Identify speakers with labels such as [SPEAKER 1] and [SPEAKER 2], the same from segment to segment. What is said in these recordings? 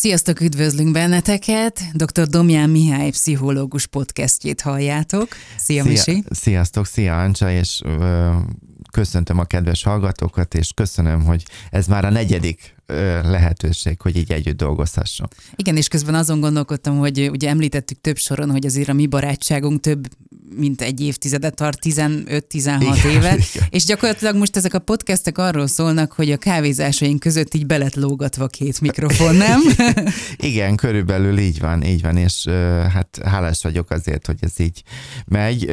[SPEAKER 1] Sziasztok, üdvözlünk benneteket! Dr. Domján Mihály pszichológus podcastjét halljátok. Szia, Szia Misi!
[SPEAKER 2] Sziasztok, szia Ancsa, és ö, köszöntöm a kedves hallgatókat, és köszönöm, hogy ez már a negyedik lehetőség, hogy így együtt dolgozhasson.
[SPEAKER 1] Igen, és közben azon gondolkodtam, hogy ugye említettük több soron, hogy azért a mi barátságunk több mint egy évtizedet tart, 15-16 éve, igen. és gyakorlatilag most ezek a podcastek arról szólnak, hogy a kávézásaink között így belet lógatva két mikrofon, nem?
[SPEAKER 2] igen, körülbelül így van, így van, és hát hálás vagyok azért, hogy ez így megy,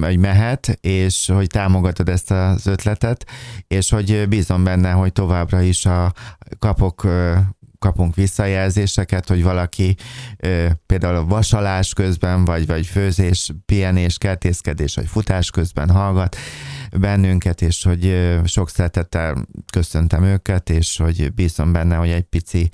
[SPEAKER 2] hogy mehet, és hogy támogatod ezt az ötletet, és hogy bízom benne, hogy továbbra is a kapok kapunk visszajelzéseket, hogy valaki például a vasalás közben, vagy, vagy főzés, pihenés, kertészkedés, vagy futás közben hallgat bennünket, és hogy sok szeretettel köszöntem őket, és hogy bízom benne, hogy egy pici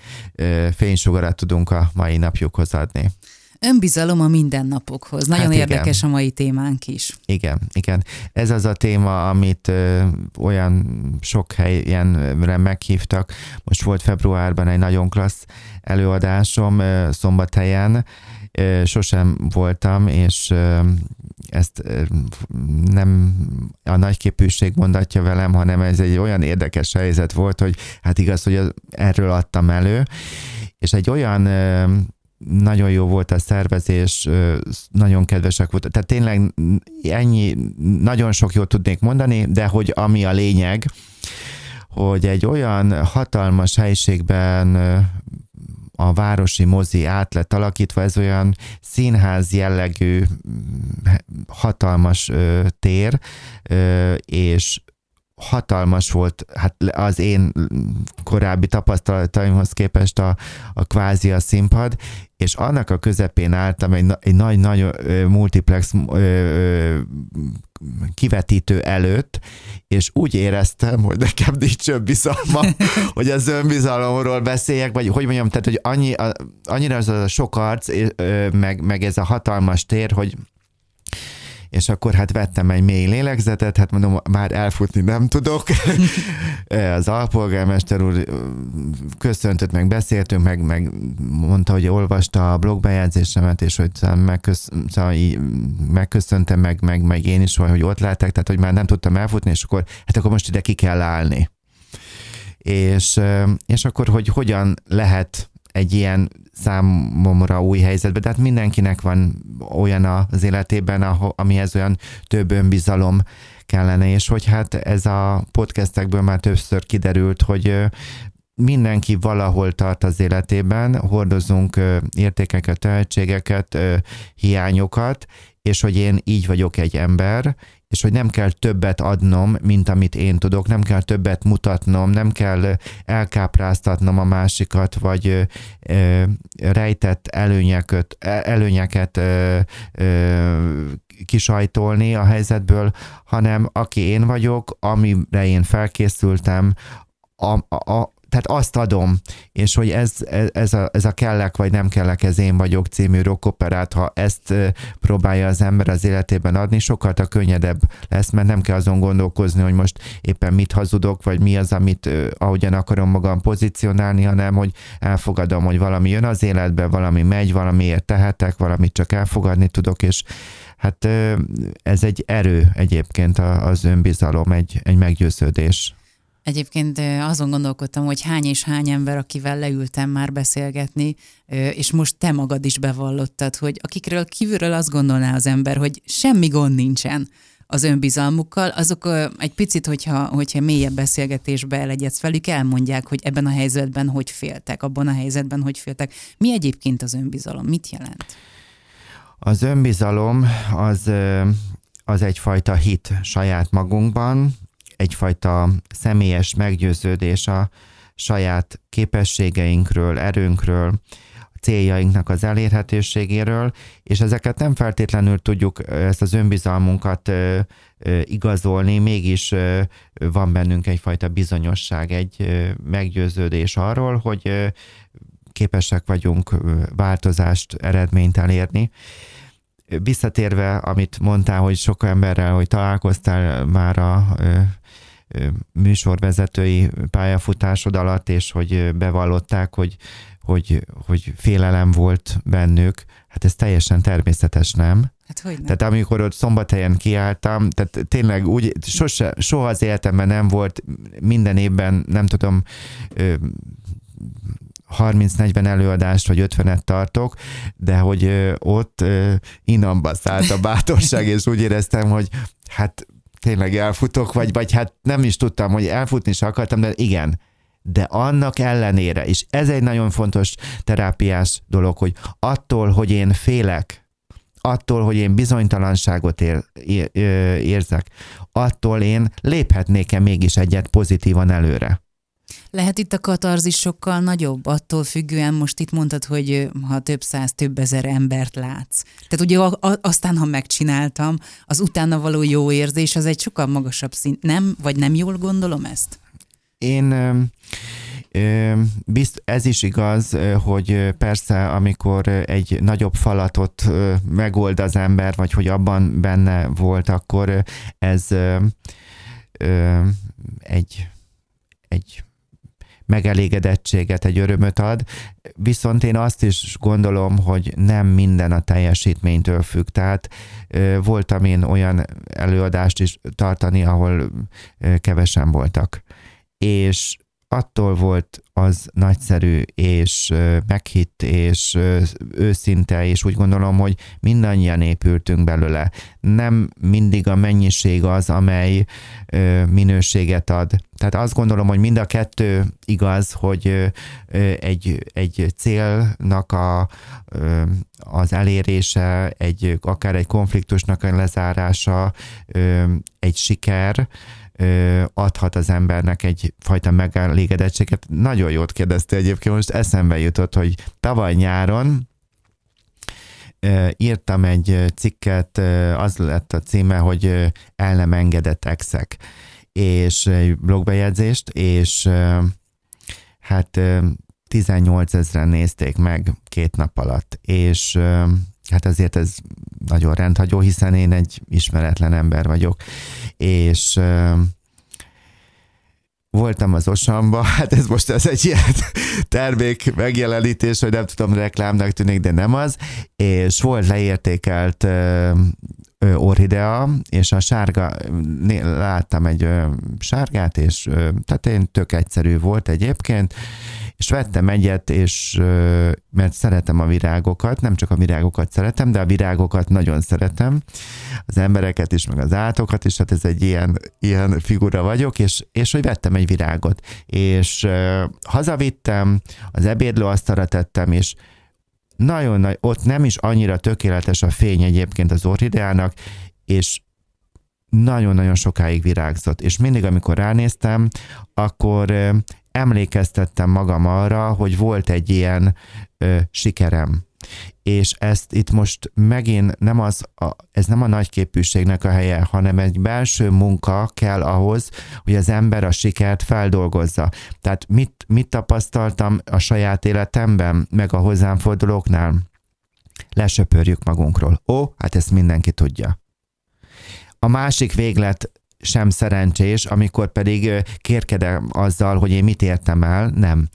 [SPEAKER 2] fénysugarat tudunk a mai napjukhoz adni.
[SPEAKER 1] Önbizalom a mindennapokhoz. Nagyon hát érdekes a mai témánk is.
[SPEAKER 2] Igen, igen. Ez az a téma, amit ö, olyan sok helyenre meghívtak. Most volt februárban egy nagyon klassz előadásom ö, szombathelyen. Ö, sosem voltam, és ö, ezt nem a nagyképűség mondatja velem, hanem ez egy olyan érdekes helyzet volt, hogy hát igaz, hogy erről adtam elő, és egy olyan nagyon jó volt a szervezés, nagyon kedvesek voltak. Tehát tényleg ennyi, nagyon sok jót tudnék mondani, de hogy ami a lényeg, hogy egy olyan hatalmas helységben a városi mozi át lett alakítva, ez olyan színház jellegű hatalmas tér, és hatalmas volt, hát az én korábbi tapasztalataimhoz képest a, a kvázi a színpad, és annak a közepén álltam egy, egy nagy, nagy multiplex kivetítő előtt, és úgy éreztem, hogy nekem nincs önbizalma, hogy az önbizalomról beszéljek, vagy hogy mondjam, tehát, hogy annyi, annyira az a sok arc, meg, meg ez a hatalmas tér, hogy és akkor hát vettem egy mély lélegzetet, hát mondom, már elfutni nem tudok. az alpolgármester úr köszöntött, meg beszéltünk, meg, meg mondta, hogy olvasta a blogbejegyzésemet, és hogy megkösz, szóval megköszöntem, meg, meg, meg én is, hogy ott látták, tehát hogy már nem tudtam elfutni, és akkor hát akkor most ide ki kell állni. És, és akkor, hogy hogyan lehet egy ilyen számomra új helyzetbe, de hát mindenkinek van olyan az életében, amihez olyan több önbizalom kellene, és hogy hát ez a podcastekből már többször kiderült, hogy mindenki valahol tart az életében, hordozunk értékeket, tehetségeket, hiányokat, és hogy én így vagyok egy ember, és hogy nem kell többet adnom, mint amit én tudok, nem kell többet mutatnom, nem kell elkápráztatnom a másikat, vagy ö, rejtett előnyeket, e, előnyeket ö, ö, kisajtolni a helyzetből, hanem aki én vagyok, amire én felkészültem, a, a, tehát azt adom, és hogy ez, ez, a, ez a kellek vagy nem kellek, ez én vagyok című rockoperát, ha ezt próbálja az ember az életében adni, sokkal a könnyedebb lesz, mert nem kell azon gondolkozni, hogy most éppen mit hazudok, vagy mi az, amit ahogyan akarom magam pozícionálni, hanem hogy elfogadom, hogy valami jön az életbe, valami megy, valamiért tehetek, valamit csak elfogadni tudok, és hát ez egy erő egyébként az önbizalom, egy, egy meggyőződés.
[SPEAKER 1] Egyébként azon gondolkodtam, hogy hány és hány ember, akivel leültem már beszélgetni, és most te magad is bevallottad, hogy akikről kívülről azt gondolná az ember, hogy semmi gond nincsen az önbizalmukkal, azok egy picit, hogyha, hogyha mélyebb beszélgetésbe elegyedsz velük, elmondják, hogy ebben a helyzetben hogy féltek, abban a helyzetben hogy féltek. Mi egyébként az önbizalom? Mit jelent?
[SPEAKER 2] Az önbizalom az, az egyfajta hit saját magunkban, egyfajta személyes meggyőződés a saját képességeinkről, erőnkről, céljainknak az elérhetőségéről, és ezeket nem feltétlenül tudjuk ezt az önbizalmunkat igazolni, mégis van bennünk egyfajta bizonyosság, egy meggyőződés arról, hogy képesek vagyunk változást, eredményt elérni. Visszatérve, amit mondtál, hogy sok emberrel, hogy találkoztál már a műsorvezetői pályafutásod alatt, és hogy bevallották, hogy, hogy, hogy félelem volt bennük, hát ez teljesen természetes, nem?
[SPEAKER 1] Hát hogy nem?
[SPEAKER 2] Tehát amikor ott szombathelyen kiálltam, tehát tényleg úgy, sose, soha az életemben nem volt minden évben, nem tudom, 30-40 előadást vagy 50-et tartok, de hogy ott innamba szállt a bátorság, és úgy éreztem, hogy hát tényleg elfutok, vagy, vagy hát nem is tudtam, hogy elfutni is akartam, de igen, de annak ellenére, és ez egy nagyon fontos terápiás dolog, hogy attól, hogy én félek, attól, hogy én bizonytalanságot ér, ér, érzek, attól én léphetnék-e mégis egyet pozitívan előre.
[SPEAKER 1] Lehet itt a katarzis sokkal nagyobb, attól függően most itt mondtad, hogy ha több száz, több ezer embert látsz. Tehát ugye aztán, ha megcsináltam, az utána való jó érzés, az egy sokkal magasabb szint. Nem? Vagy nem jól gondolom ezt?
[SPEAKER 2] Én Bizt, ez is igaz, hogy persze, amikor egy nagyobb falatot megold az ember, vagy hogy abban benne volt, akkor ez egy, egy megelégedettséget, egy örömöt ad, viszont én azt is gondolom, hogy nem minden a teljesítménytől függ. Tehát voltam én olyan előadást is tartani, ahol kevesen voltak. És attól volt az nagyszerű és meghitt és őszinte, és úgy gondolom, hogy mindannyian épültünk belőle. Nem mindig a mennyiség az, amely minőséget ad. Tehát azt gondolom, hogy mind a kettő igaz, hogy egy, egy célnak a, az elérése, egy, akár egy konfliktusnak a lezárása, egy siker, adhat az embernek egyfajta megelégedettséget. Nagyon jót kérdezte egyébként, most eszembe jutott, hogy tavaly nyáron írtam egy cikket, az lett a címe, hogy el nem engedett exek, és egy blogbejegyzést, és hát 18 ezeren nézték meg két nap alatt, és hát ezért ez nagyon rendhagyó, hiszen én egy ismeretlen ember vagyok, és voltam az Osamba, hát ez most ez egy ilyen termék megjelenítés, hogy nem tudom, reklámnak tűnik, de nem az, és volt leértékelt orhidea, és a sárga, láttam egy sárgát, és tehát én tök egyszerű volt egyébként, és vettem egyet, és mert szeretem a virágokat, nem csak a virágokat szeretem, de a virágokat nagyon szeretem, az embereket is, meg az állatokat is, hát ez egy ilyen, ilyen figura vagyok, és, és hogy vettem egy virágot, és hazavittem, az ebédlőasztalra tettem, és nagyon nagy, ott nem is annyira tökéletes a fény egyébként az orhideának, és nagyon-nagyon sokáig virágzott, és mindig, amikor ránéztem, akkor emlékeztettem magam arra, hogy volt egy ilyen ö, sikerem. És ezt itt most megint nem az, a, ez nem a nagyképűségnek a helye, hanem egy belső munka kell ahhoz, hogy az ember a sikert feldolgozza. Tehát mit, mit tapasztaltam a saját életemben, meg a hozzám fordulóknál? Lesöpörjük magunkról. Ó, hát ezt mindenki tudja. A másik véglet sem szerencsés, amikor pedig kérkedem azzal, hogy én mit értem el, nem.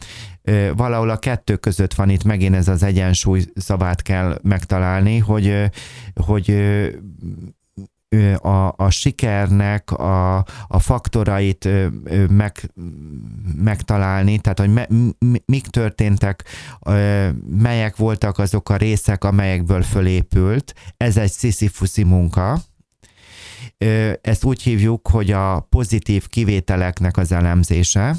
[SPEAKER 2] Valahol a kettő között van itt megint ez az egyensúly szavát kell megtalálni, hogy, hogy a, a sikernek a, a faktorait meg, megtalálni, tehát hogy me, mik történtek, melyek voltak azok a részek, amelyekből fölépült. Ez egy sziszifuszi munka, ezt úgy hívjuk, hogy a pozitív kivételeknek az elemzése.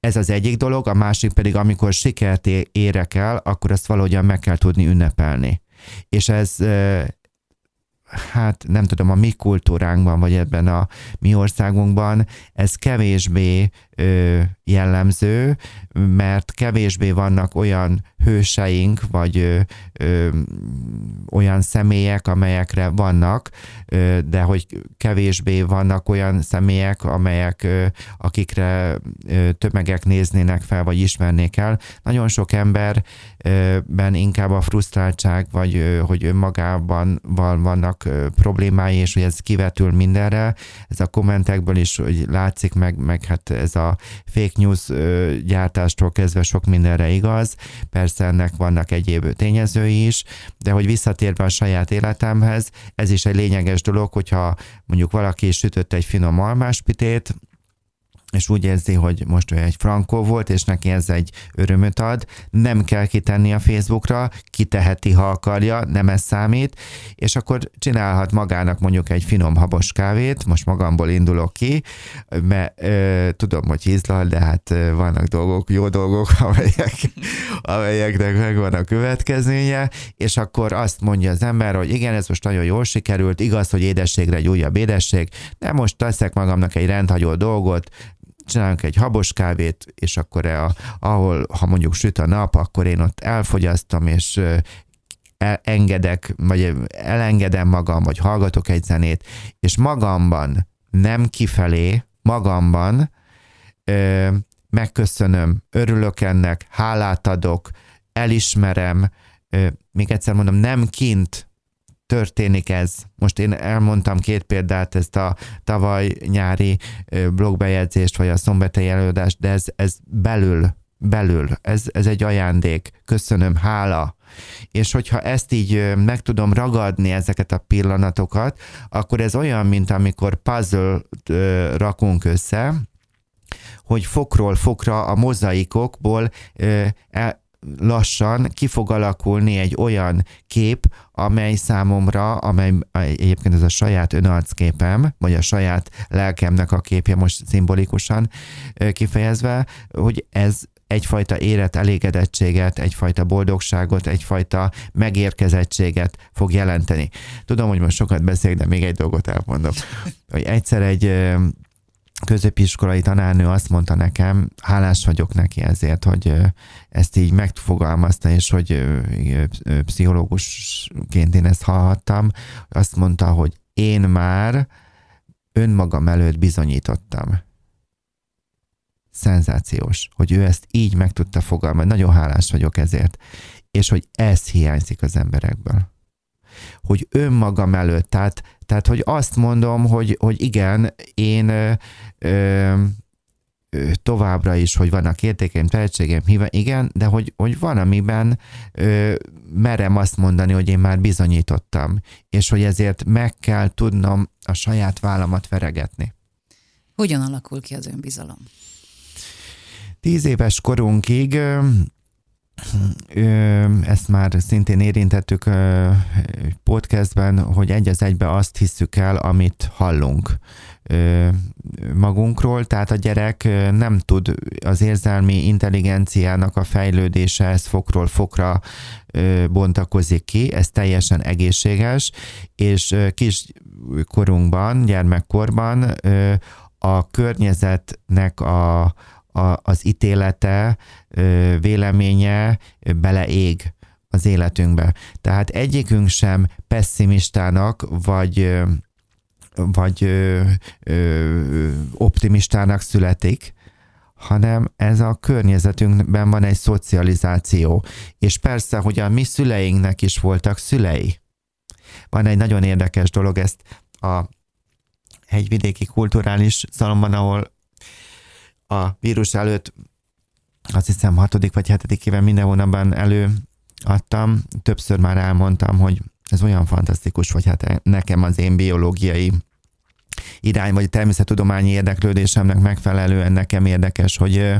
[SPEAKER 2] Ez az egyik dolog, a másik pedig, amikor sikert érek el, akkor ezt valahogyan meg kell tudni ünnepelni. És ez hát nem tudom, a mi kultúránkban, vagy ebben a mi országunkban ez kevésbé jellemző, mert kevésbé vannak olyan hőseink, vagy olyan személyek, amelyekre vannak, de hogy kevésbé vannak olyan személyek, amelyek, akikre ö, tömegek néznének fel, vagy ismernék el. Nagyon sok emberben inkább a frusztráltság, vagy ö, hogy önmagában van, vannak problémái, és hogy ez kivetül mindenre. Ez a kommentekből is hogy látszik meg, meg hát ez a a fake news gyártástól kezdve sok mindenre igaz, persze ennek vannak egyéb tényezői is, de hogy visszatérve a saját életemhez, ez is egy lényeges dolog, hogyha mondjuk valaki sütött egy finom almáspitét, és úgy érzi, hogy most ő egy frankó volt, és neki ez egy örömöt ad, nem kell kitenni a Facebookra, kiteheti, ha akarja, nem ez számít, és akkor csinálhat magának mondjuk egy finom habos kávét, most magamból indulok ki, mert ö, tudom, hogy hízlal, de hát vannak dolgok, jó dolgok, amelyek, amelyeknek megvan a következménye, és akkor azt mondja az ember, hogy igen, ez most nagyon jól sikerült, igaz, hogy édességre egy újabb édesség, de most teszek magamnak egy rendhagyó dolgot, csinálunk egy habos kávét, és akkor a, ahol, ha mondjuk süt a nap, akkor én ott elfogyasztom, és engedek, vagy elengedem magam, vagy hallgatok egy zenét, és magamban, nem kifelé, magamban ö, megköszönöm, örülök ennek, hálát adok, elismerem, ö, még egyszer mondom, nem kint történik ez. Most én elmondtam két példát, ezt a tavaly nyári blogbejegyzést, vagy a szombathelyi előadást, de ez, ez belül, belül, ez, ez egy ajándék. Köszönöm, hála. És hogyha ezt így meg tudom ragadni, ezeket a pillanatokat, akkor ez olyan, mint amikor puzzle rakunk össze, hogy fokról fokra a mozaikokból lassan ki fog alakulni egy olyan kép, amely számomra, amely egyébként ez a saját önarcképem, vagy a saját lelkemnek a képje most szimbolikusan kifejezve, hogy ez egyfajta élet elégedettséget, egyfajta boldogságot, egyfajta megérkezettséget fog jelenteni. Tudom, hogy most sokat beszélek, de még egy dolgot elmondom. Hogy egyszer egy középiskolai tanárnő azt mondta nekem, hálás vagyok neki ezért, hogy ezt így megfogalmazta, és hogy pszichológusként én ezt hallhattam, azt mondta, hogy én már önmagam előtt bizonyítottam. Szenzációs, hogy ő ezt így meg tudta fogalmazni. Nagyon hálás vagyok ezért. És hogy ez hiányzik az emberekből hogy önmagam előtt, tehát, tehát hogy azt mondom, hogy, hogy igen, én ö, ö, továbbra is, hogy vannak értékeim, tehetségeim, híve, igen, de hogy, hogy van, amiben ö, merem azt mondani, hogy én már bizonyítottam, és hogy ezért meg kell tudnom a saját vállamat veregetni.
[SPEAKER 1] Hogyan alakul ki az önbizalom?
[SPEAKER 2] Tíz éves korunkig ezt már szintén érintettük podcastben, hogy egy az egybe azt hiszük el, amit hallunk magunkról, tehát a gyerek nem tud az érzelmi intelligenciának a fejlődése, ez fokról fokra bontakozik ki, ez teljesen egészséges, és kis korunkban, gyermekkorban a környezetnek a, a, az ítélete, véleménye beleég az életünkbe. Tehát egyikünk sem pessimistának, vagy, vagy ö, ö, optimistának születik, hanem ez a környezetünkben van egy szocializáció. És persze, hogy a mi szüleinknek is voltak szülei. Van egy nagyon érdekes dolog, ezt a hegyvidéki kulturális szalomban, ahol a vírus előtt azt hiszem hatodik vagy hetedik éven minden hónapban előadtam, többször már elmondtam, hogy ez olyan fantasztikus, hogy hát nekem az én biológiai irány, vagy természettudományi érdeklődésemnek megfelelően nekem érdekes, hogy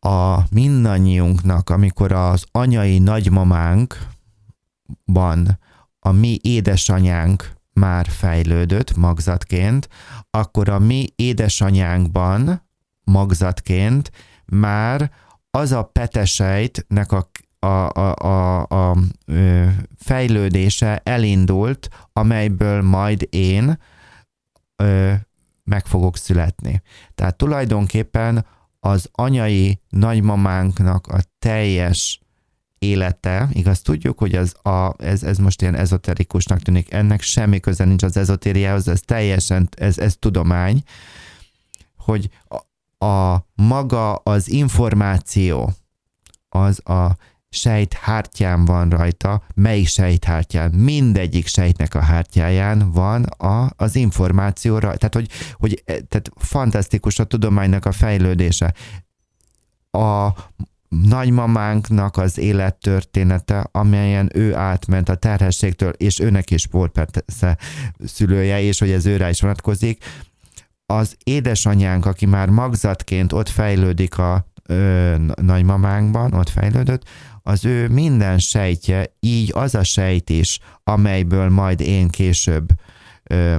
[SPEAKER 2] a mindannyiunknak, amikor az anyai nagymamánkban a mi édesanyánk már fejlődött magzatként, akkor a mi édesanyánkban magzatként már az a petesejtnek a, a, a, a, a fejlődése elindult, amelyből majd én ö, meg fogok születni. Tehát tulajdonképpen az anyai nagymamánknak a teljes élete, igaz, tudjuk, hogy ez, a, ez, ez most ilyen ezoterikusnak tűnik, ennek semmi köze nincs az ezotériához, ez teljesen, ez, ez tudomány, hogy a, a maga az információ, az a sejthártyán van rajta, melyik sejthártyán, mindegyik sejtnek a hártyáján van a, az információra, tehát hogy, hogy tehát fantasztikus a tudománynak a fejlődése. A nagymamánknak az élettörténete, amelyen ő átment a terhességtől, és őnek is volt persze szülője, és hogy ez őre is vonatkozik, az édesanyánk, aki már magzatként ott fejlődik a ö, nagymamánkban, ott fejlődött, az ő minden sejtje, így az a sejt is, amelyből majd én később ö,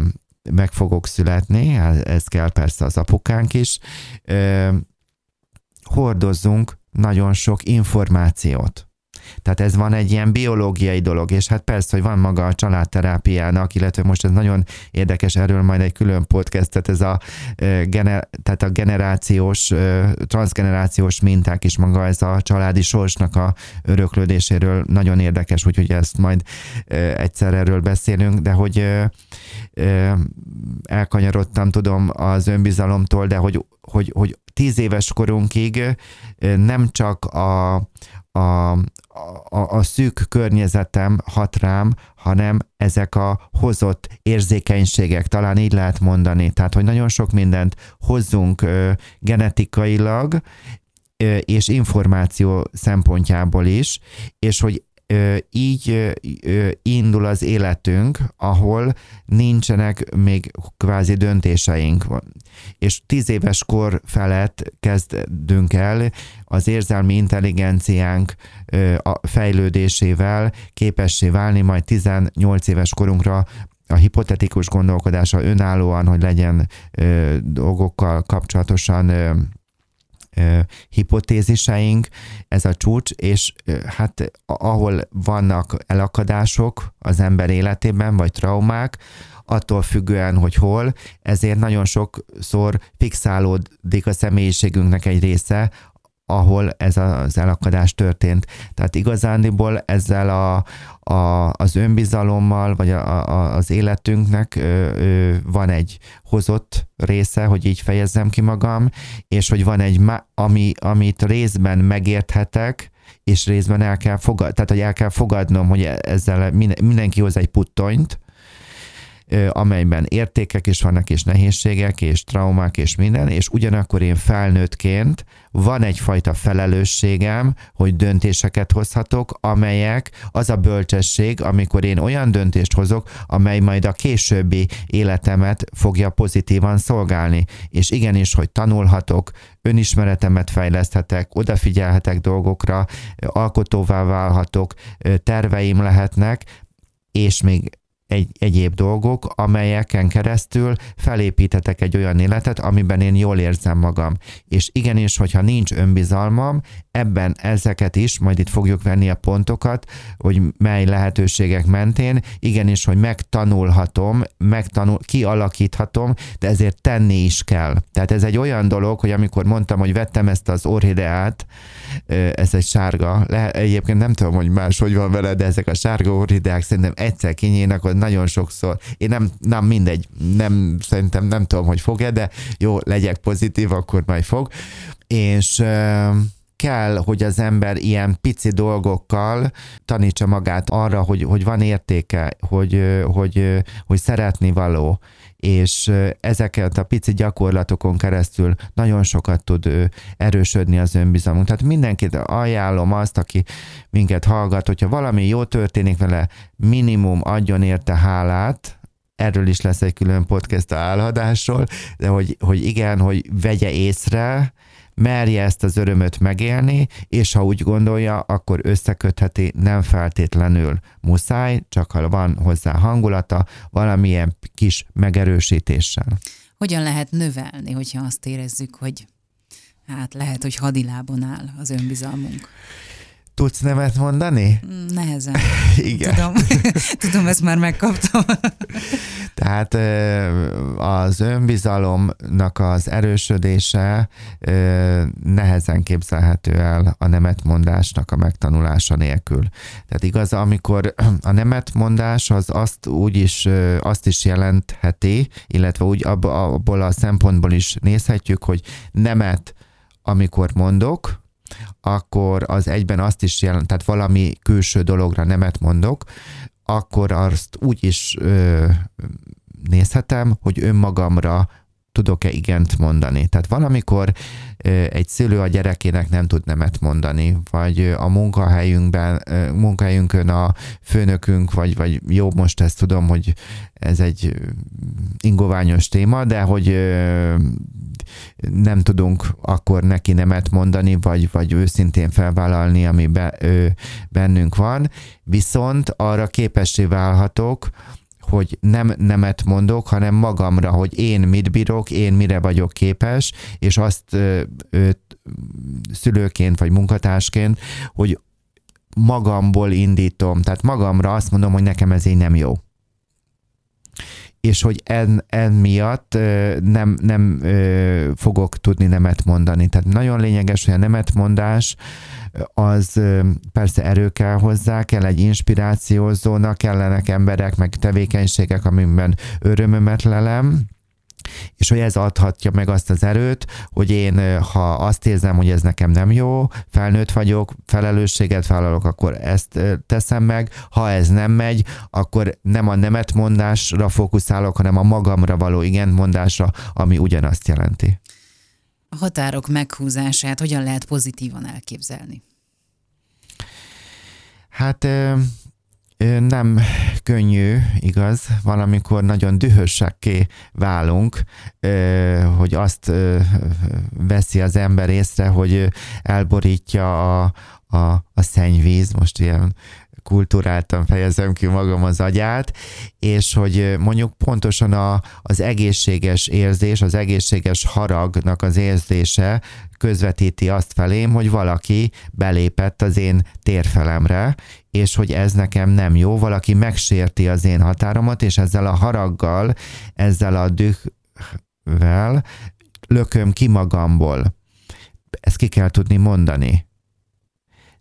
[SPEAKER 2] meg fogok születni, ez kell persze az apukánk is, ö, hordozzunk nagyon sok információt. Tehát ez van egy ilyen biológiai dolog, és hát persze, hogy van maga a családterápiának, illetve most ez nagyon érdekes, erről majd egy külön podcastet, ez a, tehát a generációs, transgenerációs minták is maga, ez a családi sorsnak a öröklődéséről nagyon érdekes, úgyhogy ezt majd egyszer erről beszélünk, de hogy elkanyarodtam, tudom, az önbizalomtól, de hogy, hogy, hogy tíz éves korunkig nem csak a, a, a, a szűk környezetem hat rám, hanem ezek a hozott érzékenységek, talán így lehet mondani. Tehát, hogy nagyon sok mindent hozzunk genetikailag, és információ szempontjából is, és hogy így indul az életünk, ahol nincsenek még kvázi döntéseink. És tíz éves kor felett kezdünk el az érzelmi intelligenciánk fejlődésével képessé válni, majd 18 éves korunkra a hipotetikus gondolkodása önállóan, hogy legyen dolgokkal kapcsolatosan hipotéziseink, ez a csúcs, és hát ahol vannak elakadások az ember életében, vagy traumák, attól függően, hogy hol, ezért nagyon sokszor fixálódik a személyiségünknek egy része ahol ez az elakadás történt. Tehát igazándiból ezzel a, a, az önbizalommal, vagy a, a, az életünknek ö, ö, van egy hozott része, hogy így fejezzem ki magam, és hogy van egy, ami, amit részben megérthetek, és részben el kell fogad, tehát hogy el kell fogadnom, hogy ezzel mindenki hoz egy puttonyt, amelyben értékek is vannak, és nehézségek, és traumák, és minden, és ugyanakkor én felnőttként van egyfajta felelősségem, hogy döntéseket hozhatok, amelyek az a bölcsesség, amikor én olyan döntést hozok, amely majd a későbbi életemet fogja pozitívan szolgálni. És igenis, hogy tanulhatok, önismeretemet fejleszthetek, odafigyelhetek dolgokra, alkotóvá válhatok, terveim lehetnek, és még egy, egyéb dolgok, amelyeken keresztül felépítetek egy olyan életet, amiben én jól érzem magam. És igenis, hogyha nincs önbizalmam, ebben ezeket is, majd itt fogjuk venni a pontokat, hogy mely lehetőségek mentén, igenis, hogy megtanulhatom, megtanul, kialakíthatom, de ezért tenni is kell. Tehát ez egy olyan dolog, hogy amikor mondtam, hogy vettem ezt az orhideát, ez egy sárga, le, egyébként nem tudom, hogy más hogy van vele, de ezek a sárga orhideák szerintem egyszer kinyílnak, hogy nagyon sokszor, én nem, nem mindegy, nem, szerintem nem tudom, hogy fog-e, de jó, legyek pozitív, akkor majd fog. És kell, hogy az ember ilyen pici dolgokkal tanítsa magát arra, hogy, hogy van értéke, hogy, hogy, hogy szeretni való, és ezeket a pici gyakorlatokon keresztül nagyon sokat tud erősödni az önbizalmunk. Tehát mindenkit ajánlom azt, aki minket hallgat, hogyha valami jó történik vele, minimum adjon érte hálát, erről is lesz egy külön podcast a álhadásról, de hogy, hogy igen, hogy vegye észre, merje ezt az örömöt megélni, és ha úgy gondolja, akkor összekötheti, nem feltétlenül muszáj, csak ha van hozzá hangulata, valamilyen kis megerősítéssel.
[SPEAKER 1] Hogyan lehet növelni, hogyha azt érezzük, hogy hát lehet, hogy hadilábon áll az önbizalmunk?
[SPEAKER 2] Tudsz nevet mondani?
[SPEAKER 1] Mm, nehezen.
[SPEAKER 2] Igen.
[SPEAKER 1] Tudom, Tudom ezt már megkaptam.
[SPEAKER 2] Tehát az önbizalomnak az erősödése nehezen képzelhető el a nemetmondásnak a megtanulása nélkül. Tehát igaz, amikor a nemetmondás az azt úgy is, azt is jelentheti, illetve úgy abból a szempontból is nézhetjük, hogy nemet, amikor mondok, akkor az egyben azt is jelent, tehát valami külső dologra nemet mondok, akkor azt úgy is ö, nézhetem, hogy önmagamra tudok-e igent mondani. Tehát valamikor egy szülő a gyerekének nem tud nemet mondani, vagy a munkahelyünkben, munkahelyünkön a főnökünk, vagy, vagy jó, most ezt tudom, hogy ez egy ingoványos téma, de hogy nem tudunk akkor neki nemet mondani, vagy, vagy őszintén felvállalni, ami be, bennünk van, viszont arra képessé válhatok, hogy nem nemet mondok, hanem magamra, hogy én mit bírok, én mire vagyok képes, és azt ö, ö, szülőként vagy munkatársként, hogy magamból indítom, tehát magamra azt mondom, hogy nekem ez így nem jó és hogy en, en miatt nem, nem fogok tudni nemet mondani. Tehát nagyon lényeges, hogy a nemetmondás az persze erő kell hozzá, kell egy inspirációzónak, kellenek emberek, meg tevékenységek, amiben örömömet lelem, és hogy ez adhatja meg azt az erőt, hogy én, ha azt érzem, hogy ez nekem nem jó, felnőtt vagyok, felelősséget vállalok, akkor ezt teszem meg, ha ez nem megy, akkor nem a nemetmondásra fókuszálok, hanem a magamra való igentmondásra, ami ugyanazt jelenti.
[SPEAKER 1] A határok meghúzását hogyan lehet pozitívan elképzelni?
[SPEAKER 2] Hát nem könnyű, igaz, valamikor nagyon dühösekké válunk, hogy azt veszi az ember észre, hogy elborítja a, a, a szennyvíz, most ilyen kultúráltan fejezem ki magam az agyát, és hogy mondjuk pontosan a, az egészséges érzés, az egészséges haragnak az érzése közvetíti azt felém, hogy valaki belépett az én térfelemre, és hogy ez nekem nem jó, valaki megsérti az én határomat, és ezzel a haraggal, ezzel a dühvel lököm ki magamból. Ezt ki kell tudni mondani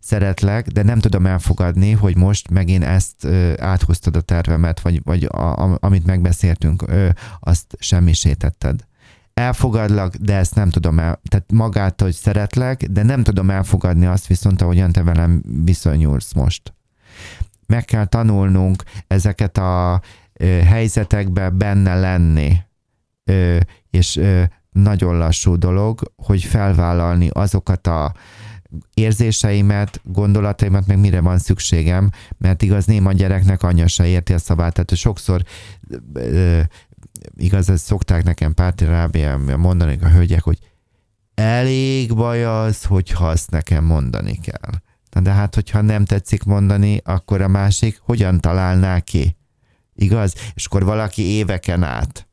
[SPEAKER 2] szeretlek, de nem tudom elfogadni, hogy most megint ezt ö, áthúztad a tervemet, vagy, vagy a, a, amit megbeszéltünk, ö, azt semmisétetted. Elfogadlak, de ezt nem tudom el, tehát magát, hogy szeretlek, de nem tudom elfogadni azt viszont, ahogyan te velem viszonyulsz most. Meg kell tanulnunk ezeket a helyzetekbe benne lenni, és nagyon lassú dolog, hogy felvállalni azokat a érzéseimet, gondolataimat, meg mire van szükségem, mert igaz néma gyereknek anyja se érti a szavát, tehát sokszor igaz, ezt szokták nekem pártirábián mondani a hölgyek, hogy elég baj az, hogyha azt nekem mondani kell. Na de hát, hogyha nem tetszik mondani, akkor a másik hogyan találná ki? Igaz? És akkor valaki éveken át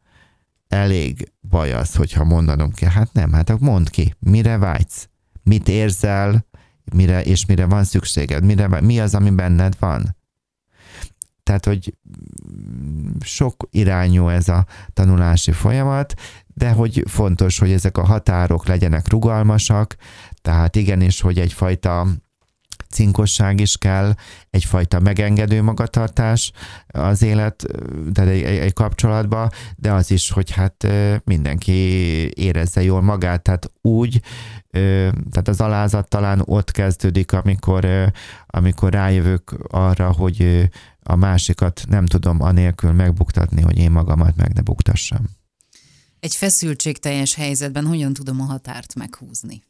[SPEAKER 2] elég baj az, hogyha mondanom kell. Hát nem, hát akkor mondd ki, mire vágysz? mit érzel, mire, és mire van szükséged, mire, mi az, ami benned van. Tehát, hogy sok irányú ez a tanulási folyamat, de hogy fontos, hogy ezek a határok legyenek rugalmasak, tehát igenis, hogy egyfajta cinkosság is kell, egyfajta megengedő magatartás az élet, tehát egy, egy, egy kapcsolatban, de az is, hogy hát mindenki érezze jól magát, tehát úgy, tehát az alázat talán ott kezdődik, amikor, amikor rájövök arra, hogy a másikat nem tudom anélkül megbuktatni, hogy én magamat meg ne buktassam.
[SPEAKER 1] Egy feszültségteljes helyzetben hogyan tudom a határt meghúzni?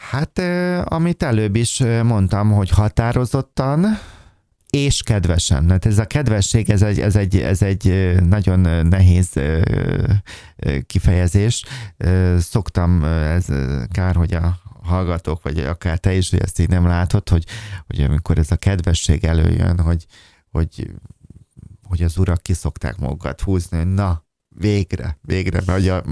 [SPEAKER 2] Hát, amit előbb is mondtam, hogy határozottan, és kedvesen. Hát ez a kedvesség, ez egy, ez egy, ez egy nagyon nehéz kifejezés. Szoktam, ez kár, hogy a hallgatók, vagy akár te is, hogy ezt így nem látod, hogy, hogy amikor ez a kedvesség előjön, hogy, hogy, hogy az urak kiszokták magukat húzni, hogy na, végre, végre, mert a,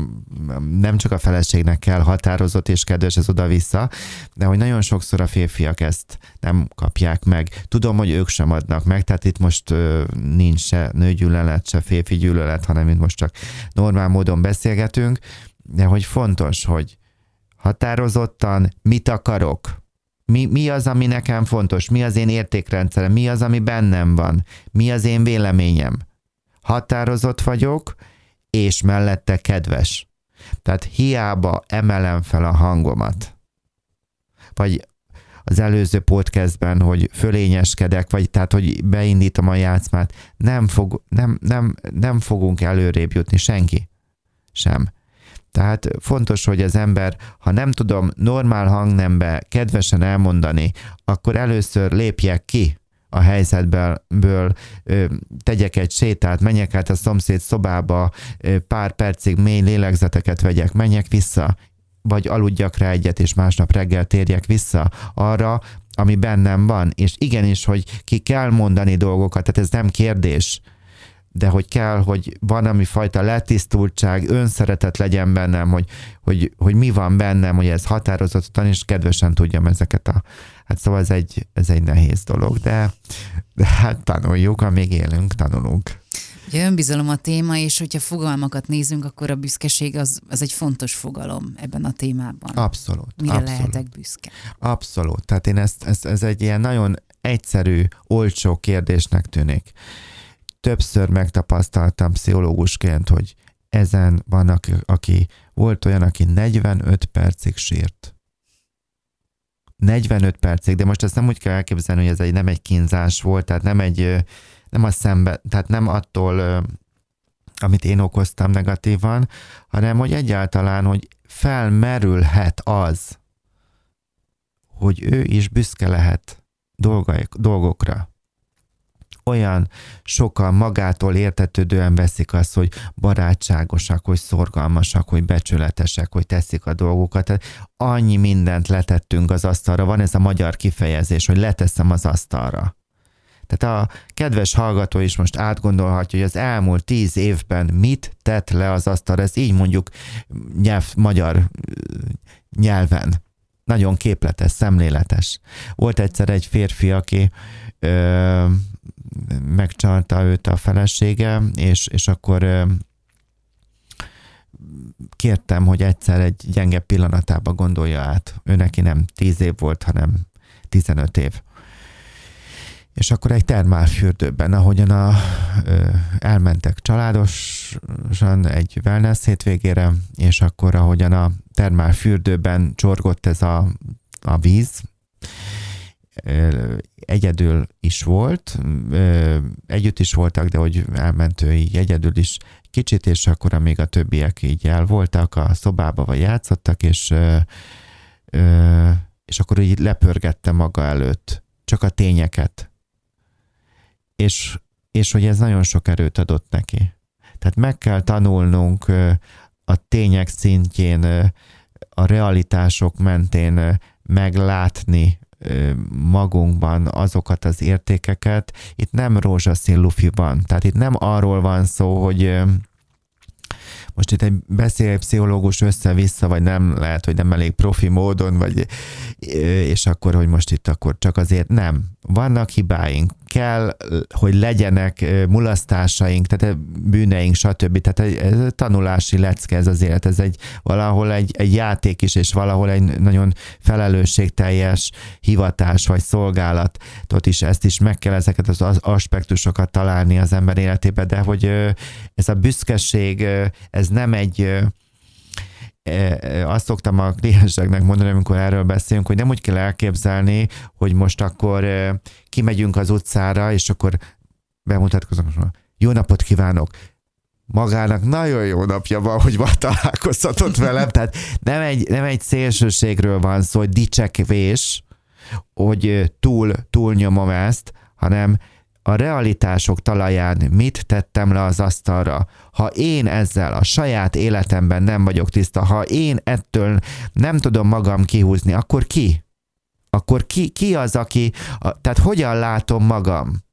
[SPEAKER 2] nem csak a feleségnek kell határozott és kedves ez oda-vissza, de hogy nagyon sokszor a férfiak ezt nem kapják meg. Tudom, hogy ők sem adnak meg, tehát itt most nincs se nőgyűlölet, se férfi gyűlölet, hanem itt most csak normál módon beszélgetünk, de hogy fontos, hogy határozottan mit akarok, mi, mi az, ami nekem fontos, mi az én értékrendszerem, mi az, ami bennem van, mi az én véleményem. Határozott vagyok, és mellette kedves. Tehát hiába emelem fel a hangomat, vagy az előző podcastben, hogy fölényeskedek, vagy tehát, hogy beindítom a játszmát, nem, fog, nem, nem, nem fogunk előrébb jutni senki sem. Tehát fontos, hogy az ember, ha nem tudom normál hangnembe kedvesen elmondani, akkor először lépjek ki a helyzetből, tegyek egy sétát, menjek át a szomszéd szobába, pár percig mély lélegzeteket vegyek, menjek vissza, vagy aludjak rá egyet, és másnap reggel térjek vissza arra, ami bennem van. És igenis, hogy ki kell mondani dolgokat, tehát ez nem kérdés, de hogy kell, hogy van ami fajta letisztultság, önszeretet legyen bennem, hogy, hogy, hogy mi van bennem, hogy ez határozottan és kedvesen tudjam ezeket a... Hát szóval ez egy, ez egy nehéz dolog, de, de hát tanuljuk, amíg élünk, tanulunk.
[SPEAKER 1] Ugye önbizalom a téma, és hogyha fogalmakat nézünk, akkor a büszkeség az, az egy fontos fogalom ebben a témában.
[SPEAKER 2] Abszolút.
[SPEAKER 1] Mire
[SPEAKER 2] abszolút.
[SPEAKER 1] lehetek büszke?
[SPEAKER 2] Abszolút. Tehát én ezt, ez, ez egy ilyen nagyon egyszerű, olcsó kérdésnek tűnik. Többször megtapasztaltam pszichológusként, hogy ezen van, aki, aki volt olyan, aki 45 percig sírt. 45 percig, de most ezt nem úgy kell elképzelni, hogy ez egy, nem egy kínzás volt, tehát nem egy nem a szembe, tehát nem attól, amit én okoztam negatívan, hanem hogy egyáltalán, hogy felmerülhet az, hogy ő is büszke lehet dolgokra. Olyan sokan magától értetődően veszik azt, hogy barátságosak, hogy szorgalmasak, hogy becsületesek, hogy teszik a dolgokat. Tehát annyi mindent letettünk az asztalra. Van ez a magyar kifejezés, hogy leteszem az asztalra. Tehát a kedves hallgató is most átgondolhatja, hogy az elmúlt tíz évben mit tett le az asztal, ez így mondjuk nyelv, magyar nyelven. Nagyon képletes, szemléletes. Volt egyszer egy férfi, aki megcsalta őt a felesége, és, és akkor kértem, hogy egyszer egy gyenge pillanatába gondolja át. Ő neki nem tíz év volt, hanem 15 év és akkor egy termálfürdőben, ahogyan a, ö, elmentek családosan egy wellness hétvégére, és akkor ahogyan a termálfürdőben csorgott ez a, a víz, egyedül is volt, együtt is voltak, de hogy elment így egyedül is kicsit, és akkor amíg a többiek így el voltak a szobába, vagy játszottak, és, és akkor így lepörgette maga előtt csak a tényeket, és, és hogy ez nagyon sok erőt adott neki. Tehát meg kell tanulnunk a tények szintjén, a realitások mentén meglátni magunkban azokat az értékeket. Itt nem rózsaszín lufi van. Tehát itt nem arról van szó, hogy most itt egy beszélpszichológus össze-vissza, vagy nem lehet, hogy nem elég profi módon, vagy és akkor, hogy most itt akkor csak azért nem. Vannak hibáink, kell, hogy legyenek mulasztásaink, tehát bűneink, stb. Tehát egy tanulási lecke ez az élet, ez egy valahol egy, egy játék is, és valahol egy nagyon felelősségteljes hivatás vagy szolgálatot is, ezt is meg kell ezeket az aspektusokat találni az ember életébe, de hogy ez a büszkeség, ez nem egy azt szoktam a klienseknek mondani, amikor erről beszélünk, hogy nem úgy kell elképzelni, hogy most akkor kimegyünk az utcára, és akkor bemutatkozunk, jó napot kívánok, magának nagyon jó napja van, hogy ma találkozhatott velem, tehát nem egy, nem egy szélsőségről van szó, hogy dicsekvés, hogy túl, túl nyomom ezt, hanem a realitások talaján mit tettem le az asztalra. Ha én ezzel a saját életemben nem vagyok tiszta, ha én ettől nem tudom magam kihúzni, akkor ki? Akkor ki, ki az, aki, a, tehát hogyan látom magam?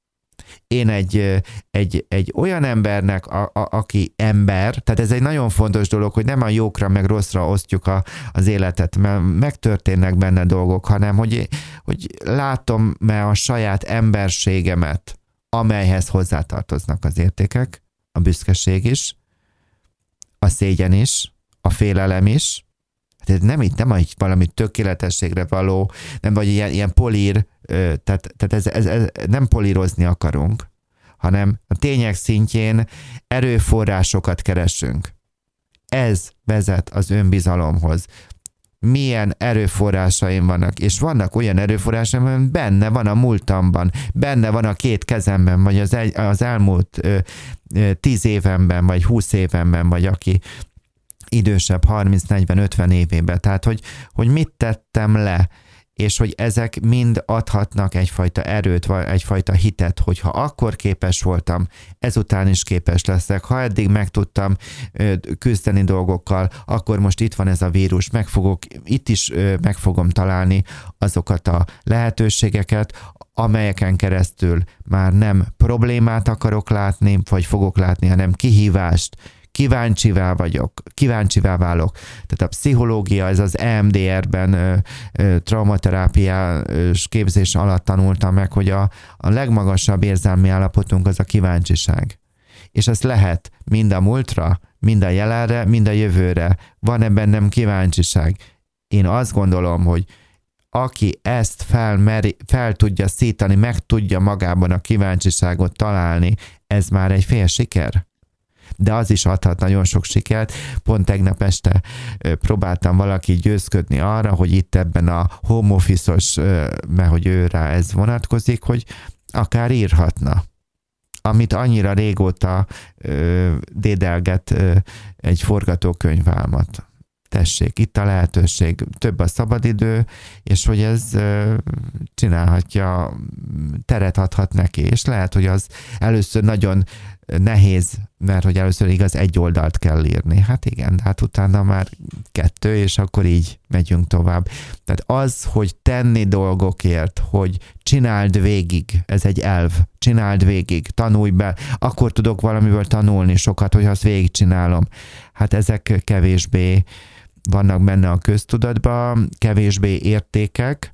[SPEAKER 2] Én egy, egy, egy olyan embernek, a, a, aki ember, tehát ez egy nagyon fontos dolog, hogy nem a jókra meg rosszra osztjuk a, az életet, mert megtörténnek benne dolgok, hanem hogy, hogy látom-e a saját emberségemet, amelyhez hozzátartoznak az értékek, a büszkeség is, a szégyen is, a félelem is. Tehát nem itt nem egy valami tökéletességre való, nem vagy ilyen, ilyen polír, tehát, tehát ez, ez, ez, nem polírozni akarunk, hanem a tények szintjén erőforrásokat keresünk. ez vezet az önbizalomhoz milyen erőforrásaim vannak, és vannak olyan erőforrásaim, hogy benne van a múltamban, benne van a két kezemben, vagy az, egy, az elmúlt ö, ö, tíz évenben, vagy húsz évenben, vagy aki idősebb, 30-40-50 évében. Tehát, hogy, hogy mit tettem le, és hogy ezek mind adhatnak egyfajta erőt, vagy egyfajta hitet, hogyha akkor képes voltam, ezután is képes leszek. Ha eddig meg tudtam küzdeni dolgokkal, akkor most itt van ez a vírus, meg fogok, itt is meg fogom találni azokat a lehetőségeket, amelyeken keresztül már nem problémát akarok látni, vagy fogok látni, hanem kihívást, kíváncsivá vagyok, kíváncsivá válok. Tehát a pszichológia, ez az EMDR-ben traumaterápiás képzés alatt tanultam meg, hogy a, a legmagasabb érzelmi állapotunk az a kíváncsiság. És ez lehet mind a múltra, mind a jelenre, mind a jövőre. Van-e bennem kíváncsiság? Én azt gondolom, hogy aki ezt felmeri, fel tudja szítani, meg tudja magában a kíváncsiságot találni, ez már egy fél siker de az is adhat nagyon sok sikert. Pont tegnap este próbáltam valaki győzködni arra, hogy itt ebben a home office-os, mert hogy ő rá ez vonatkozik, hogy akár írhatna amit annyira régóta ö, dédelget ö, egy forgatókönyválmat. Tessék, itt a lehetőség, több a szabadidő, és hogy ez ö, csinálhatja, teret adhat neki, és lehet, hogy az először nagyon nehéz, mert hogy először igaz egy oldalt kell írni. Hát igen, hát utána már kettő, és akkor így megyünk tovább. Tehát az, hogy tenni dolgokért, hogy csináld végig, ez egy elv, csináld végig, tanulj be, akkor tudok valamiből tanulni sokat, hogy azt végigcsinálom. Hát ezek kevésbé vannak benne a köztudatban, kevésbé értékek,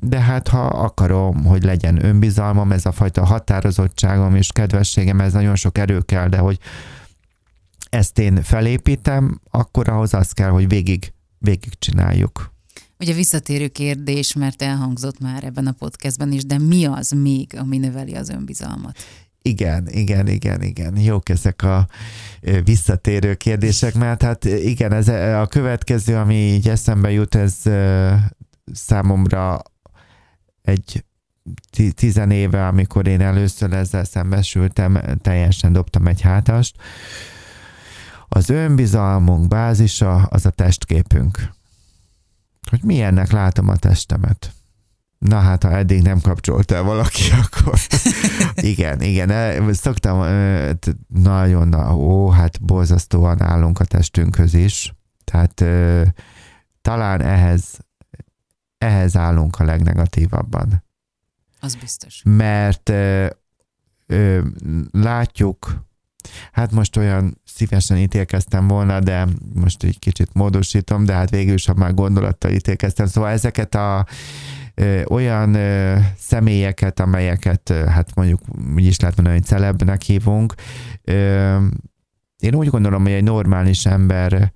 [SPEAKER 2] de hát ha akarom, hogy legyen önbizalmam, ez a fajta határozottságom és kedvességem, ez nagyon sok erő kell, de hogy ezt én felépítem, akkor ahhoz az kell, hogy végig, végig csináljuk.
[SPEAKER 1] Ugye visszatérő kérdés, mert elhangzott már ebben a podcastban is, de mi az még, ami növeli az önbizalmat?
[SPEAKER 2] Igen, igen, igen, igen. Jók ezek a visszatérő kérdések, mert hát igen, ez a következő, ami így eszembe jut, ez számomra egy tizenéve, amikor én először ezzel szembesültem, teljesen dobtam egy hátast. Az önbizalmunk bázisa az a testképünk. Hogy milyennek látom a testemet. Na hát, ha eddig nem kapcsolt el valaki, akkor igen, igen, szoktam nagyon, na, ó, hát borzasztóan állunk a testünkhöz is, tehát talán ehhez ehhez állunk a legnegatívabban.
[SPEAKER 1] Az biztos.
[SPEAKER 2] Mert ö, ö, látjuk, hát most olyan szívesen ítélkeztem volna, de most egy kicsit módosítom, de hát végül is, ha már gondolattal ítélkeztem, szóval ezeket a ö, olyan ö, személyeket, amelyeket ö, hát mondjuk úgy is lehet mondani, hogy celebnek hívunk, ö, én úgy gondolom, hogy egy normális ember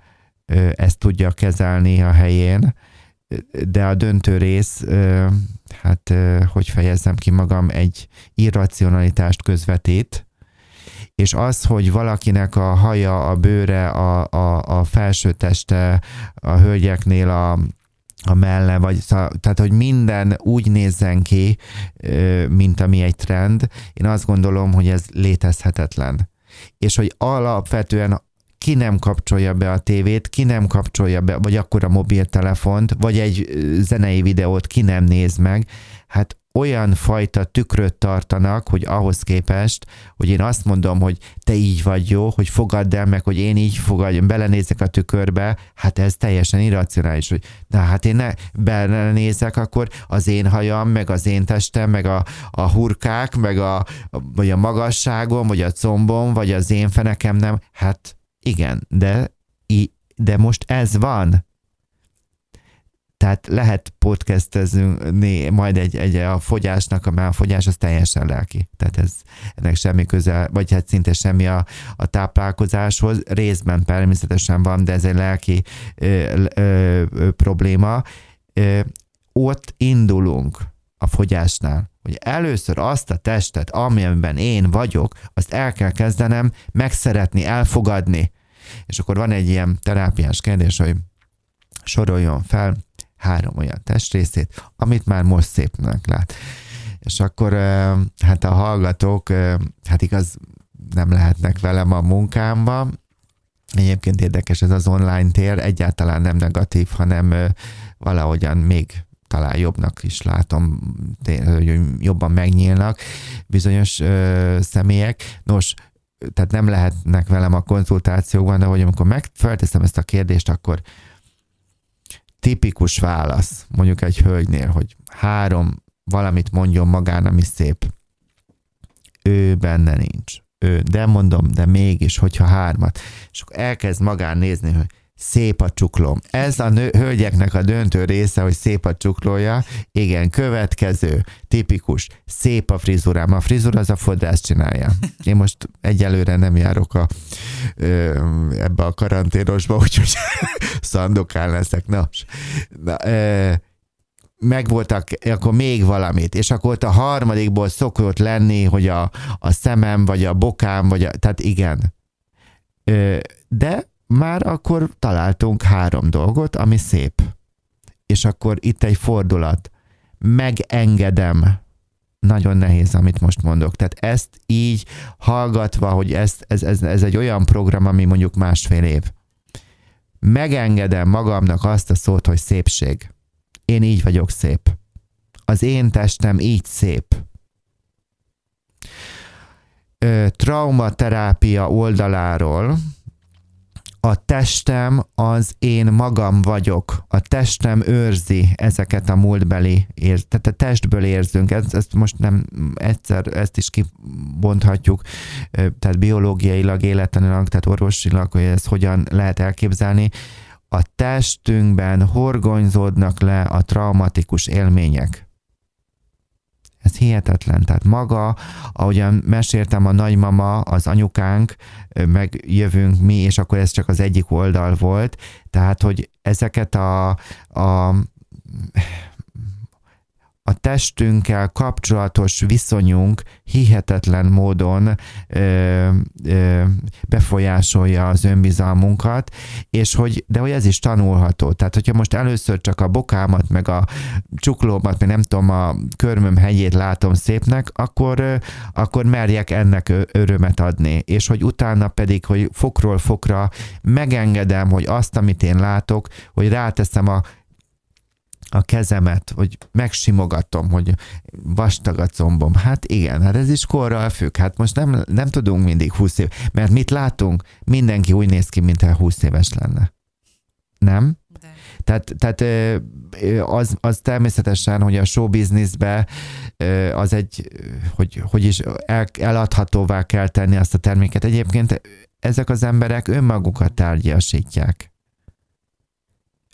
[SPEAKER 2] ö, ezt tudja kezelni a helyén, de a döntő rész, hát hogy fejezzem ki magam, egy irracionalitást közvetít, és az, hogy valakinek a haja, a bőre, a, a, a felső teste, a hölgyeknél a, a melle, vagy tehát, hogy minden úgy nézzen ki, mint ami egy trend, én azt gondolom, hogy ez létezhetetlen. És hogy alapvetően ki nem kapcsolja be a tévét, ki nem kapcsolja be, vagy akkor a mobiltelefont, vagy egy zenei videót ki nem néz meg, hát olyan fajta tükröt tartanak, hogy ahhoz képest, hogy én azt mondom, hogy te így vagy jó, hogy fogadd el meg, hogy én így fogadjam, belenézek a tükörbe, hát ez teljesen irracionális, hogy na hát én ne belenézek, akkor az én hajam, meg az én testem, meg a, a hurkák, meg a, vagy a magasságom, vagy a combom, vagy az én fenekem nem, hát igen, de, de most ez van. Tehát lehet podcastezni majd egy, egy a fogyásnak, a, a fogyás az teljesen lelki. Tehát ez, ennek semmi köze, vagy hát szinte semmi a, a táplálkozáshoz. Részben természetesen van, de ez egy lelki ö, ö, ö, probléma. Ö, ott indulunk a fogyásnál, hogy először azt a testet, amiben én vagyok, azt el kell kezdenem megszeretni, elfogadni, És akkor van egy ilyen terápiás kérdés, hogy soroljon fel három olyan testrészét, amit már most szépnek lát. És akkor hát a hallgatók, hát igaz, nem lehetnek velem a munkámba. Egyébként érdekes ez az online tér, egyáltalán nem negatív, hanem valahogyan még talán jobbnak is látom, hogy jobban megnyílnak bizonyos ö, személyek. Nos, tehát nem lehetnek velem a konzultációkban, de hogy amikor megfelteszem ezt a kérdést, akkor tipikus válasz, mondjuk egy hölgynél, hogy három valamit mondjon magán, ami szép. Ő benne nincs. Ő, de mondom, de mégis, hogyha hármat. És akkor elkezd magán nézni, hogy szép a csuklóm. Ez a nő, hölgyeknek a döntő része, hogy szép a csuklója. Igen, következő, tipikus, szép a frizurám. A frizura az a fodrász csinálja. Én most egyelőre nem járok a, ebbe a karanténosba, úgyhogy szandokán leszek. Na, na ö, megvoltak, akkor még valamit, és akkor ott a harmadikból szokott lenni, hogy a, a szemem, vagy a bokám, vagy a, tehát igen. Ö, de már akkor találtunk három dolgot, ami szép. És akkor itt egy fordulat. Megengedem. Nagyon nehéz, amit most mondok. Tehát ezt így hallgatva, hogy ezt, ez, ez, ez egy olyan program, ami mondjuk másfél év. Megengedem magamnak azt a szót, hogy szépség. Én így vagyok szép. Az én testem így szép. traumaterápia oldaláról a testem az én magam vagyok. A testem őrzi ezeket a múltbeli ér, tehát a testből érzünk. Ezt, ezt most nem egyszer, ezt is kibonthatjuk, tehát biológiailag, életanilag, tehát orvosilag, hogy ezt hogyan lehet elképzelni. A testünkben horgonyzódnak le a traumatikus élmények. Ez hihetetlen. Tehát maga, ahogyan meséltem, a nagymama, az anyukánk, meg jövünk mi, és akkor ez csak az egyik oldal volt. Tehát, hogy ezeket a, a a testünkkel kapcsolatos viszonyunk hihetetlen módon ö, ö, befolyásolja az önbizalmunkat, és hogy, de hogy ez is tanulható. Tehát, hogyha most először csak a bokámat, meg a csuklómat, meg nem tudom, a körmöm hegyét látom szépnek, akkor, akkor merjek ennek örömet adni. És hogy utána pedig, hogy fokról fokra megengedem, hogy azt, amit én látok, hogy ráteszem a a kezemet, hogy megsimogatom, hogy vastag a combom. Hát igen, hát ez is korral függ. Hát most nem, nem tudunk mindig 20 év, mert mit látunk? Mindenki úgy néz ki, mintha 20 éves lenne. Nem? De. Tehát, tehát az, az természetesen, hogy a show businessbe az egy, hogy, hogy is el, eladhatóvá kell tenni azt a terméket. Egyébként ezek az emberek önmagukat tárgyasítják.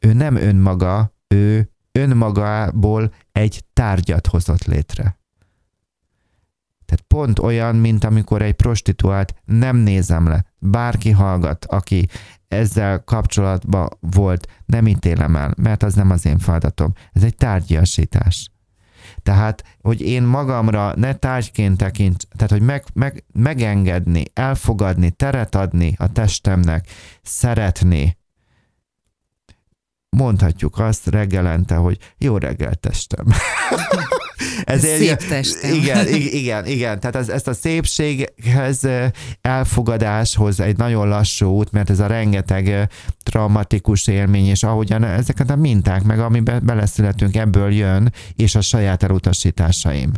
[SPEAKER 2] Ő nem önmaga, ő önmagából egy tárgyat hozott létre. Tehát pont olyan, mint amikor egy prostituált nem nézem le. Bárki hallgat, aki ezzel kapcsolatban volt, nem ítélem el, mert az nem az én feladatom. Ez egy tárgyasítás. Tehát, hogy én magamra ne tárgyként tekint, tehát, hogy meg, meg, megengedni, elfogadni, teret adni a testemnek, szeretni, mondhatjuk azt reggelente, hogy jó reggel testem.
[SPEAKER 1] Ez Szép testem.
[SPEAKER 2] Igen, igen, igen. Tehát ez, ezt a szépséghez elfogadáshoz egy nagyon lassú út, mert ez a rengeteg traumatikus élmény, és ahogyan ezeket a minták, meg amiben beleszületünk, ebből jön, és a saját elutasításaim.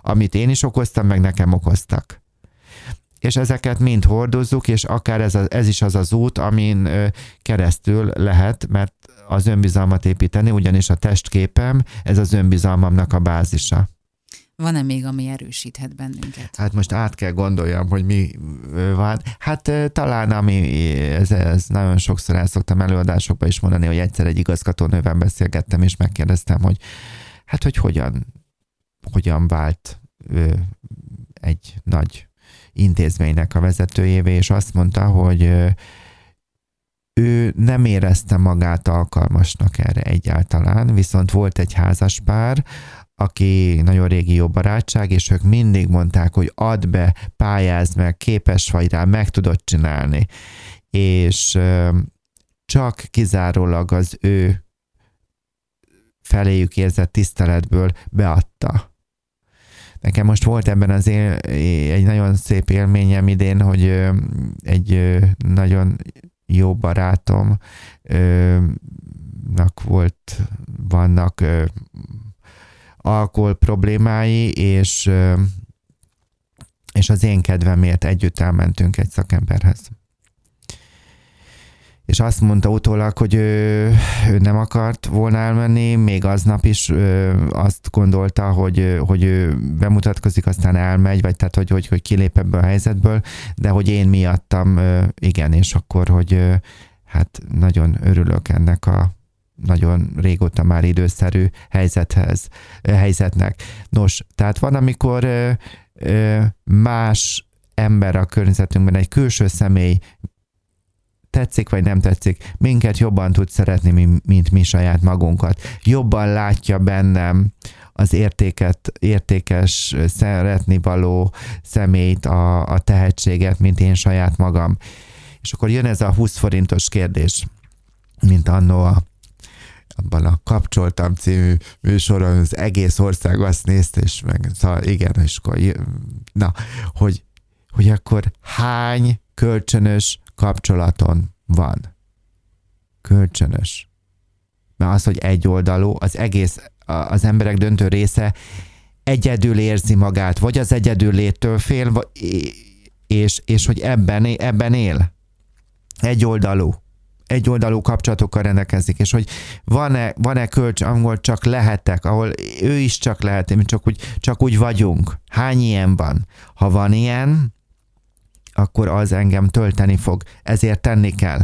[SPEAKER 2] Amit én is okoztam, meg nekem okoztak és ezeket mind hordozzuk, és akár ez, a, ez is az az út, amin keresztül lehet, mert az önbizalmat építeni, ugyanis a testképem, ez az önbizalmamnak a bázisa.
[SPEAKER 1] Van-e még, ami erősíthet bennünket?
[SPEAKER 2] Hát most át kell gondoljam, hogy mi van. Hát talán ami, ez, ez nagyon sokszor el szoktam előadásokban is mondani, hogy egyszer egy igazgatónővel beszélgettem, és megkérdeztem, hogy hát, hogy hogyan, hogyan vált egy nagy intézménynek a vezetőjévé, és azt mondta, hogy ő nem érezte magát alkalmasnak erre egyáltalán, viszont volt egy házas pár, aki nagyon régi jó barátság, és ők mindig mondták, hogy add be, pályázd meg, képes vagy rá, meg tudod csinálni. és csak kizárólag az ő feléjük érzett tiszteletből beadta. Nekem most volt ebben az él, egy nagyon szép élményem idén, hogy egy nagyon jó barátom volt, vannak alkohol problémái, és, és az én kedvemért együtt elmentünk egy szakemberhez és azt mondta utólag, hogy ő, ő nem akart volna elmenni, még aznap is ő, azt gondolta, hogy, hogy ő bemutatkozik, aztán elmegy, vagy tehát, hogy, hogy, hogy kilép ebből a helyzetből, de hogy én miattam igen, és akkor, hogy hát nagyon örülök ennek a nagyon régóta már időszerű helyzethez, helyzetnek. Nos, tehát van, amikor más ember a környezetünkben, egy külső személy tetszik vagy nem tetszik, minket jobban tud szeretni, mint mi saját magunkat. Jobban látja bennem az értéket, értékes, szeretni való személyt, a, a tehetséget, mint én saját magam. És akkor jön ez a 20 forintos kérdés, mint annó a abban a Kapcsoltam című műsoron az egész ország azt nézte, és meg, szóval igen, és akkor, na, hogy, hogy akkor hány kölcsönös kapcsolaton van. Kölcsönös. Mert az, hogy egyoldalú, az egész, az emberek döntő része egyedül érzi magát, vagy az egyedül léttől fél, és, és hogy ebben, ebben él. Egyoldalú. Egyoldalú kapcsolatokkal rendelkezik, és hogy van-e, van-e kölcs, ahol csak lehetek, ahol ő is csak lehet, mi csak úgy, csak úgy vagyunk. Hány ilyen van? Ha van ilyen, akkor az engem tölteni fog. Ezért tenni kell.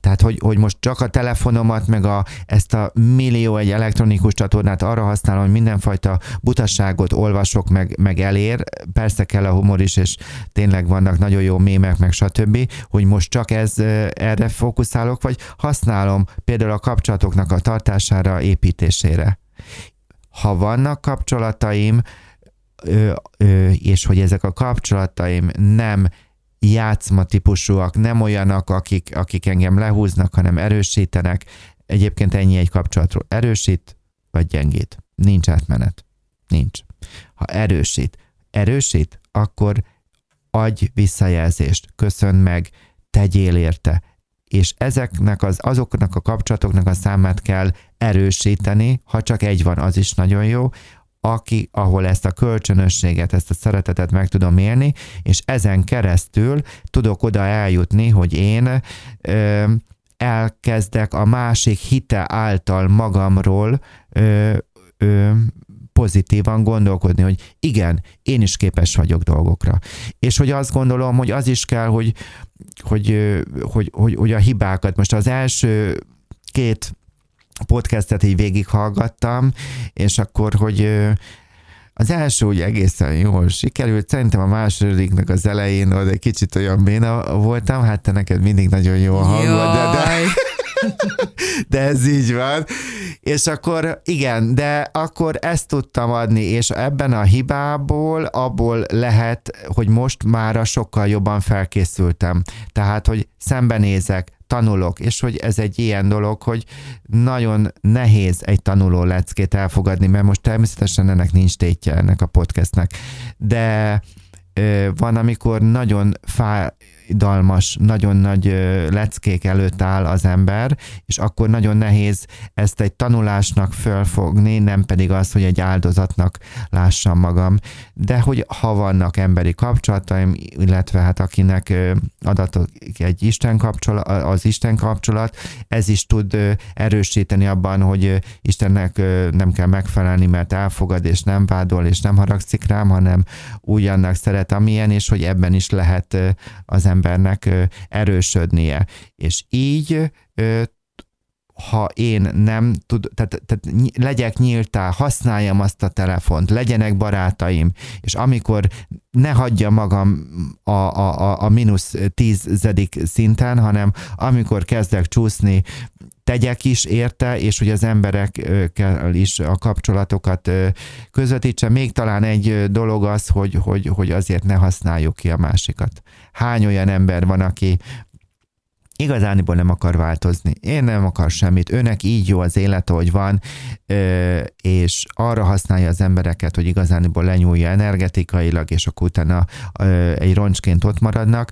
[SPEAKER 2] Tehát, hogy, hogy most csak a telefonomat, meg a, ezt a millió egy elektronikus csatornát arra használom, hogy mindenfajta butasságot olvasok, meg, meg elér. Persze kell a humor is, és tényleg vannak nagyon jó mémek, meg stb., hogy most csak ez erre fókuszálok, vagy használom például a kapcsolatoknak a tartására, építésére. Ha vannak kapcsolataim, és hogy ezek a kapcsolataim nem játszma típusúak, nem olyanok, akik, akik engem lehúznak, hanem erősítenek. Egyébként ennyi egy kapcsolatról. Erősít, vagy gyengít. Nincs átmenet. Nincs. Ha erősít, erősít, akkor adj visszajelzést, köszön meg, tegyél érte, és ezeknek az, azoknak a kapcsolatoknak a számát kell erősíteni, ha csak egy van, az is nagyon jó, aki, ahol ezt a kölcsönösséget, ezt a szeretetet meg tudom élni, és ezen keresztül tudok oda eljutni, hogy én ö, elkezdek a másik hite által magamról ö, ö, pozitívan gondolkodni, hogy igen, én is képes vagyok dolgokra. És hogy azt gondolom, hogy az is kell, hogy, hogy, hogy, hogy, hogy a hibákat, most az első két podcastet így végighallgattam, és akkor, hogy az első úgy egészen jól sikerült, szerintem a másodiknak az elején oda egy kicsit olyan béna voltam, hát te neked mindig nagyon jó a hangod, de, de, de ez így van. És akkor igen, de akkor ezt tudtam adni, és ebben a hibából, abból lehet, hogy most már sokkal jobban felkészültem. Tehát, hogy szembenézek, tanulok, és hogy ez egy ilyen dolog, hogy nagyon nehéz egy tanuló leckét elfogadni, mert most természetesen ennek nincs tétje ennek a podcastnek, de van, amikor nagyon fáj, fájdalmas, nagyon nagy leckék előtt áll az ember, és akkor nagyon nehéz ezt egy tanulásnak fölfogni, nem pedig az, hogy egy áldozatnak lássam magam. De hogy ha vannak emberi kapcsolataim, illetve hát akinek adatok egy Isten kapcsolat, az Isten kapcsolat, ez is tud erősíteni abban, hogy Istennek nem kell megfelelni, mert elfogad, és nem vádol, és nem haragszik rám, hanem úgy annak szeret, amilyen, és hogy ebben is lehet az embernek erősödnie. És így ha én nem tud, tehát, tehát legyek nyíltá, használjam azt a telefont, legyenek barátaim, és amikor ne hagyja magam a, a, a, a mínusz tízzedik szinten, hanem amikor kezdek csúszni tegyek is érte, és hogy az emberekkel is a kapcsolatokat közvetítse. Még talán egy dolog az, hogy, hogy, hogy azért ne használjuk ki a másikat. Hány olyan ember van, aki igazániból nem akar változni. Én nem akar semmit. Őnek így jó az élet, ahogy van, és arra használja az embereket, hogy igazániból lenyúlja energetikailag, és akkor utána egy roncsként ott maradnak.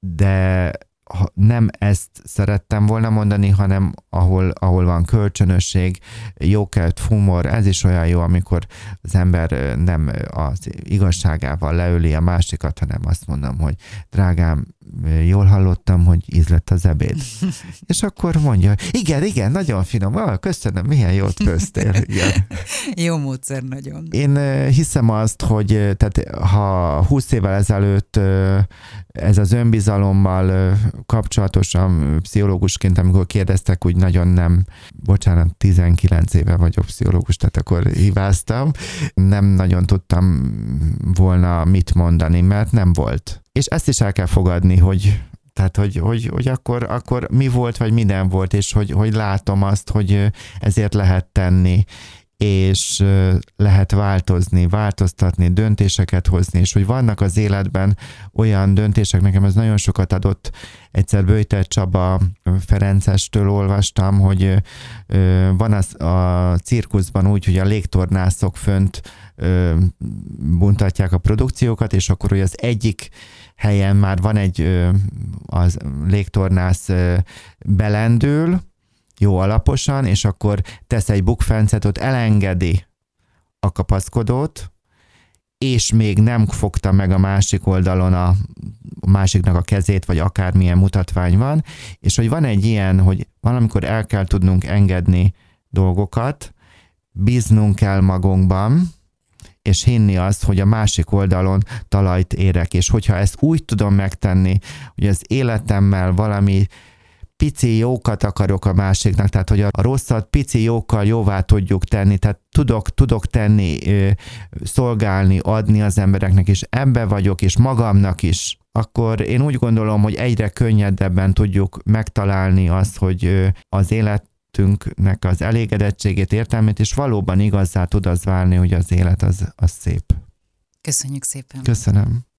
[SPEAKER 2] De nem ezt szerettem volna mondani, hanem ahol, ahol van kölcsönösség, jókelt humor, ez is olyan jó, amikor az ember nem az igazságával leöli a másikat, hanem azt mondom, hogy drágám, jól hallottam, hogy íz lett az ebéd. És akkor mondja, igen, igen, nagyon finom, ah, köszönöm, milyen jót köztél. Igen.
[SPEAKER 1] Jó módszer nagyon.
[SPEAKER 2] Én hiszem azt, hogy tehát ha 20 évvel ezelőtt ez az önbizalommal kapcsolatosan pszichológusként, amikor kérdeztek, úgy nagyon nem, bocsánat, 19 éve vagyok pszichológus, tehát akkor hibáztam, nem nagyon tudtam volna mit mondani, mert nem volt. És ezt is el kell fogadni, hogy tehát, hogy, hogy, hogy akkor, akkor mi volt, vagy minden volt, és hogy, hogy látom azt, hogy ezért lehet tenni, és lehet változni, változtatni, döntéseket hozni, és hogy vannak az életben olyan döntések, nekem ez nagyon sokat adott. Egyszer Böjter Csaba Ferencestől olvastam, hogy van az a cirkuszban úgy, hogy a légtornászok fönt buntatják a produkciókat, és akkor, hogy az egyik helyen már van egy az légtornász belendül, jó alaposan, és akkor tesz egy bukfencet, ott elengedi a kapaszkodót, és még nem fogta meg a másik oldalon a, a másiknak a kezét, vagy akármilyen mutatvány van, és hogy van egy ilyen, hogy valamikor el kell tudnunk engedni dolgokat, bíznunk kell magunkban, és hinni azt, hogy a másik oldalon talajt érek, és hogyha ezt úgy tudom megtenni, hogy az életemmel valami pici jókat akarok a másiknak, tehát hogy a rosszat pici jókkal jóvá tudjuk tenni, tehát tudok, tudok tenni, szolgálni, adni az embereknek, és ebbe vagyok, és magamnak is, akkor én úgy gondolom, hogy egyre könnyedebben tudjuk megtalálni azt, hogy az életünknek az elégedettségét, értelmét, és valóban igazzá tud az válni, hogy az élet az, az szép.
[SPEAKER 1] Köszönjük szépen.
[SPEAKER 2] Köszönöm.